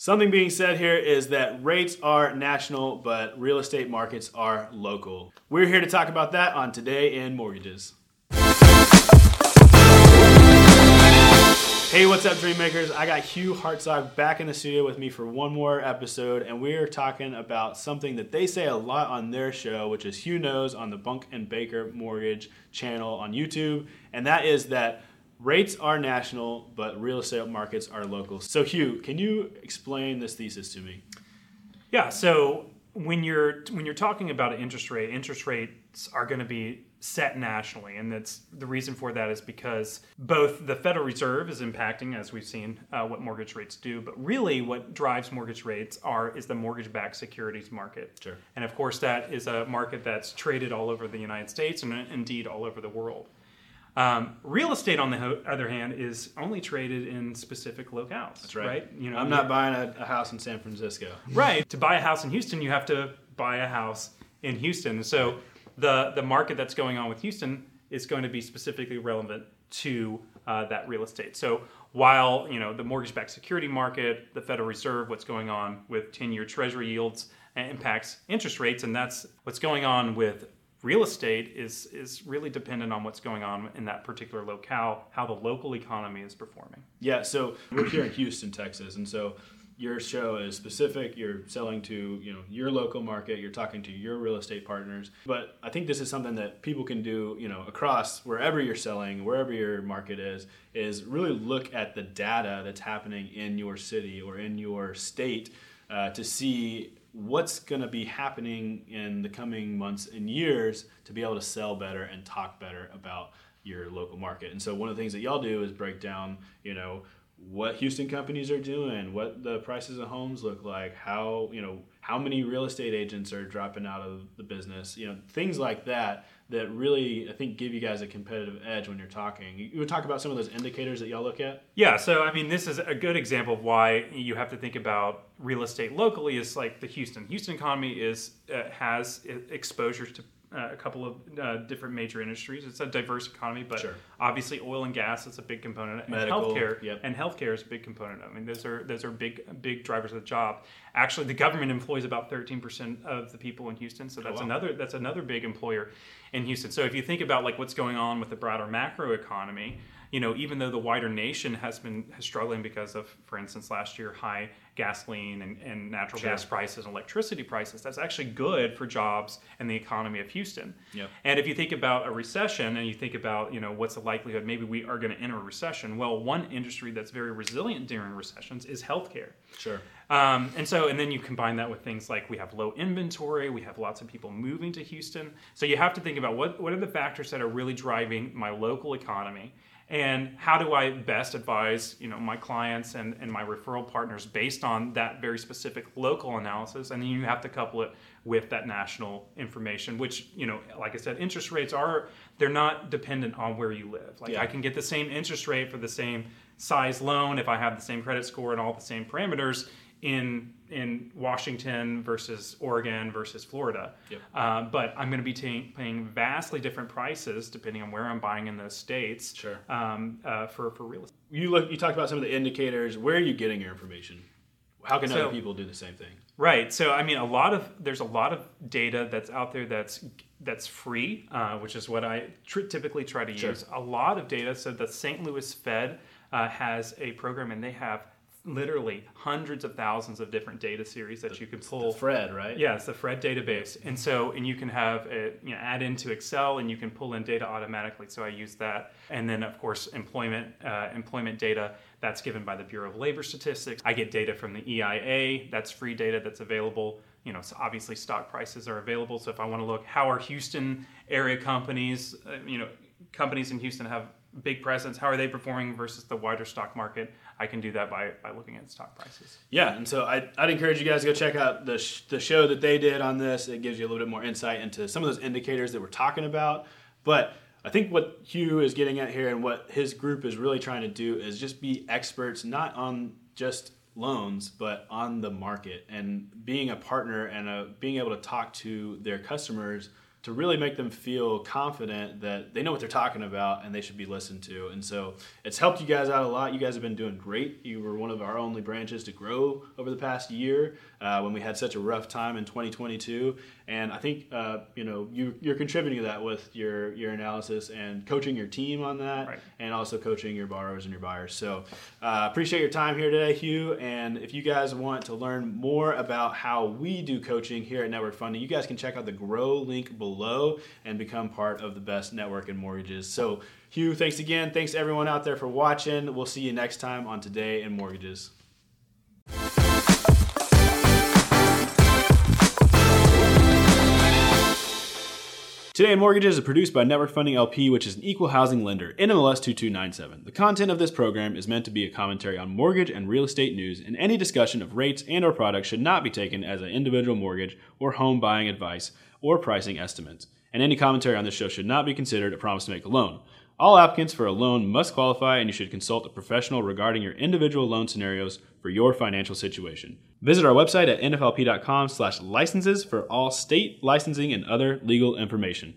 Something being said here is that rates are national, but real estate markets are local. We're here to talk about that on Today in Mortgages. Hey, what's up, Dreammakers? I got Hugh Hartzog back in the studio with me for one more episode, and we are talking about something that they say a lot on their show, which is Hugh Knows on the Bunk and Baker Mortgage channel on YouTube, and that is that rates are national, but real estate markets are local. So, Hugh, can you explain this thesis to me? Yeah. So when you're when you're talking about an interest rate, interest rates are going to be set nationally, and that's the reason for that is because both the Federal Reserve is impacting, as we've seen, uh, what mortgage rates do, but really what drives mortgage rates are is the mortgage-backed securities market. Sure. And of course, that is a market that's traded all over the United States and indeed all over the world. Um, real estate, on the ho- other hand, is only traded in specific locales. That's right. right? You know, I'm not buying a, a house in San Francisco. right. To buy a house in Houston, you have to buy a house in Houston. So the the market that's going on with Houston is going to be specifically relevant to uh, that real estate. So while you know the mortgage-backed security market, the Federal Reserve, what's going on with 10-year Treasury yields uh, impacts interest rates, and that's what's going on with real estate is is really dependent on what's going on in that particular locale, how the local economy is performing. Yeah, so we're here in Houston, Texas, and so your show is specific. You're selling to you know your local market. You're talking to your real estate partners. But I think this is something that people can do you know across wherever you're selling, wherever your market is, is really look at the data that's happening in your city or in your state uh, to see what's going to be happening in the coming months and years to be able to sell better and talk better about your local market. And so one of the things that y'all do is break down, you know, what Houston companies are doing, what the prices of homes look like, how, you know, how many real estate agents are dropping out of the business, you know, things like that that really I think give you guys a competitive edge when you're talking. You would talk about some of those indicators that y'all look at? Yeah, so I mean this is a good example of why you have to think about real estate locally is like the Houston. Houston economy is uh, has exposures to uh, a couple of uh, different major industries. It's a diverse economy, but sure. obviously oil and gas is a big component, and Medical, healthcare yep. and healthcare is a big component. I mean, those are those are big big drivers of the job. Actually, the government employs about 13% of the people in Houston, so that's Oh, wow. another that's another big employer in Houston. So if you think about like what's going on with the broader macro economy, you know, even though the wider nation has been has struggling because of, for instance, last year high gasoline and, and natural Sure. gas prices and electricity prices, that's actually good for jobs and the economy of Houston. Yep. And if you think about a recession and you think about, you know, what's the likelihood maybe we are going to enter a recession, well, one industry that's very resilient during recessions is healthcare. Sure. Um, and so, and then you combine that with things like we have low inventory, we have lots of people moving to Houston. So you have to think about what, what are the factors that are really driving my local economy and how do I best advise, you know, my clients and, and my referral partners based on that very specific local analysis. And then you have to couple it with that national information, which, you know, like I said, interest rates are, they're not dependent on where you live. Like Yeah. I can get the same interest rate for the same size loan if I have the same credit score and all the same parameters in in Washington versus Oregon versus Florida. Yep. Uh, but I'm going to be ta- paying vastly different prices depending on where I'm buying in those states. Sure. Um, uh, for for real estate. You look. You talked about some of the indicators. Where are you getting your information? How can So- other people do the same thing? Right. So I mean, a lot of there's a lot of data that's out there that's that's free, uh, which is what I tr- typically try to Sure. use. A lot of data. So the St. Louis Fed uh, has a program, and they have literally hundreds of thousands of different data series that you can pull. The Fred, right? Yeah, it's the Fred database, and so and you can have it you know add into Excel, and you can pull in data automatically. So I use that, and then of course employment uh, employment data that's given by the Bureau of Labor Statistics. I get data from the EIA. That's free data that's available. You know, so obviously stock prices are available. So if I want to look, how are Houston area companies? Uh, you know, companies in Houston have big presence. How are they performing versus the wider stock market? I can do that by, by looking at stock prices. Yeah, and so I, I'd encourage you guys to go check out the, sh- the show that they did on this. It gives you a little bit more insight into some of those indicators that we're talking about. But I think what Hugh is getting at here and what his group is really trying to do is just be experts, not on just loans, but on the market and being a partner and a, being able to talk to their customers to really make them feel confident that they know what they're talking about and they should be listened to. And so it's helped you guys out a lot. You guys have been doing great. You were one of our only branches to grow over the past year uh, when we had such a rough time in 2022. And I think uh, you know you, you're contributing to that with your your analysis and coaching your team on that, Right. and also coaching your borrowers and your buyers. So uh, appreciate your time here today, Hugh. And if you guys want to learn more about how we do coaching here at Network Funding, you guys can check out the Grow link below and become part of the best network in mortgages. So Hugh, thanks again. Thanks everyone out there for watching. We'll see you next time on Today in Mortgages. Today in Mortgages is produced by Network Funding LP, which is an equal housing lender, NMLS 2297. The content of this program is meant to be a commentary on mortgage and real estate news, and any discussion of rates and or products should not be taken as an individual mortgage or home buying advice or pricing estimates. And any commentary on this show should not be considered a promise to make a loan. All applicants for a loan must qualify, and you should consult a professional regarding your individual loan scenarios for your financial situation. Visit our website at nflp.com/licenses for all state licensing and other legal information.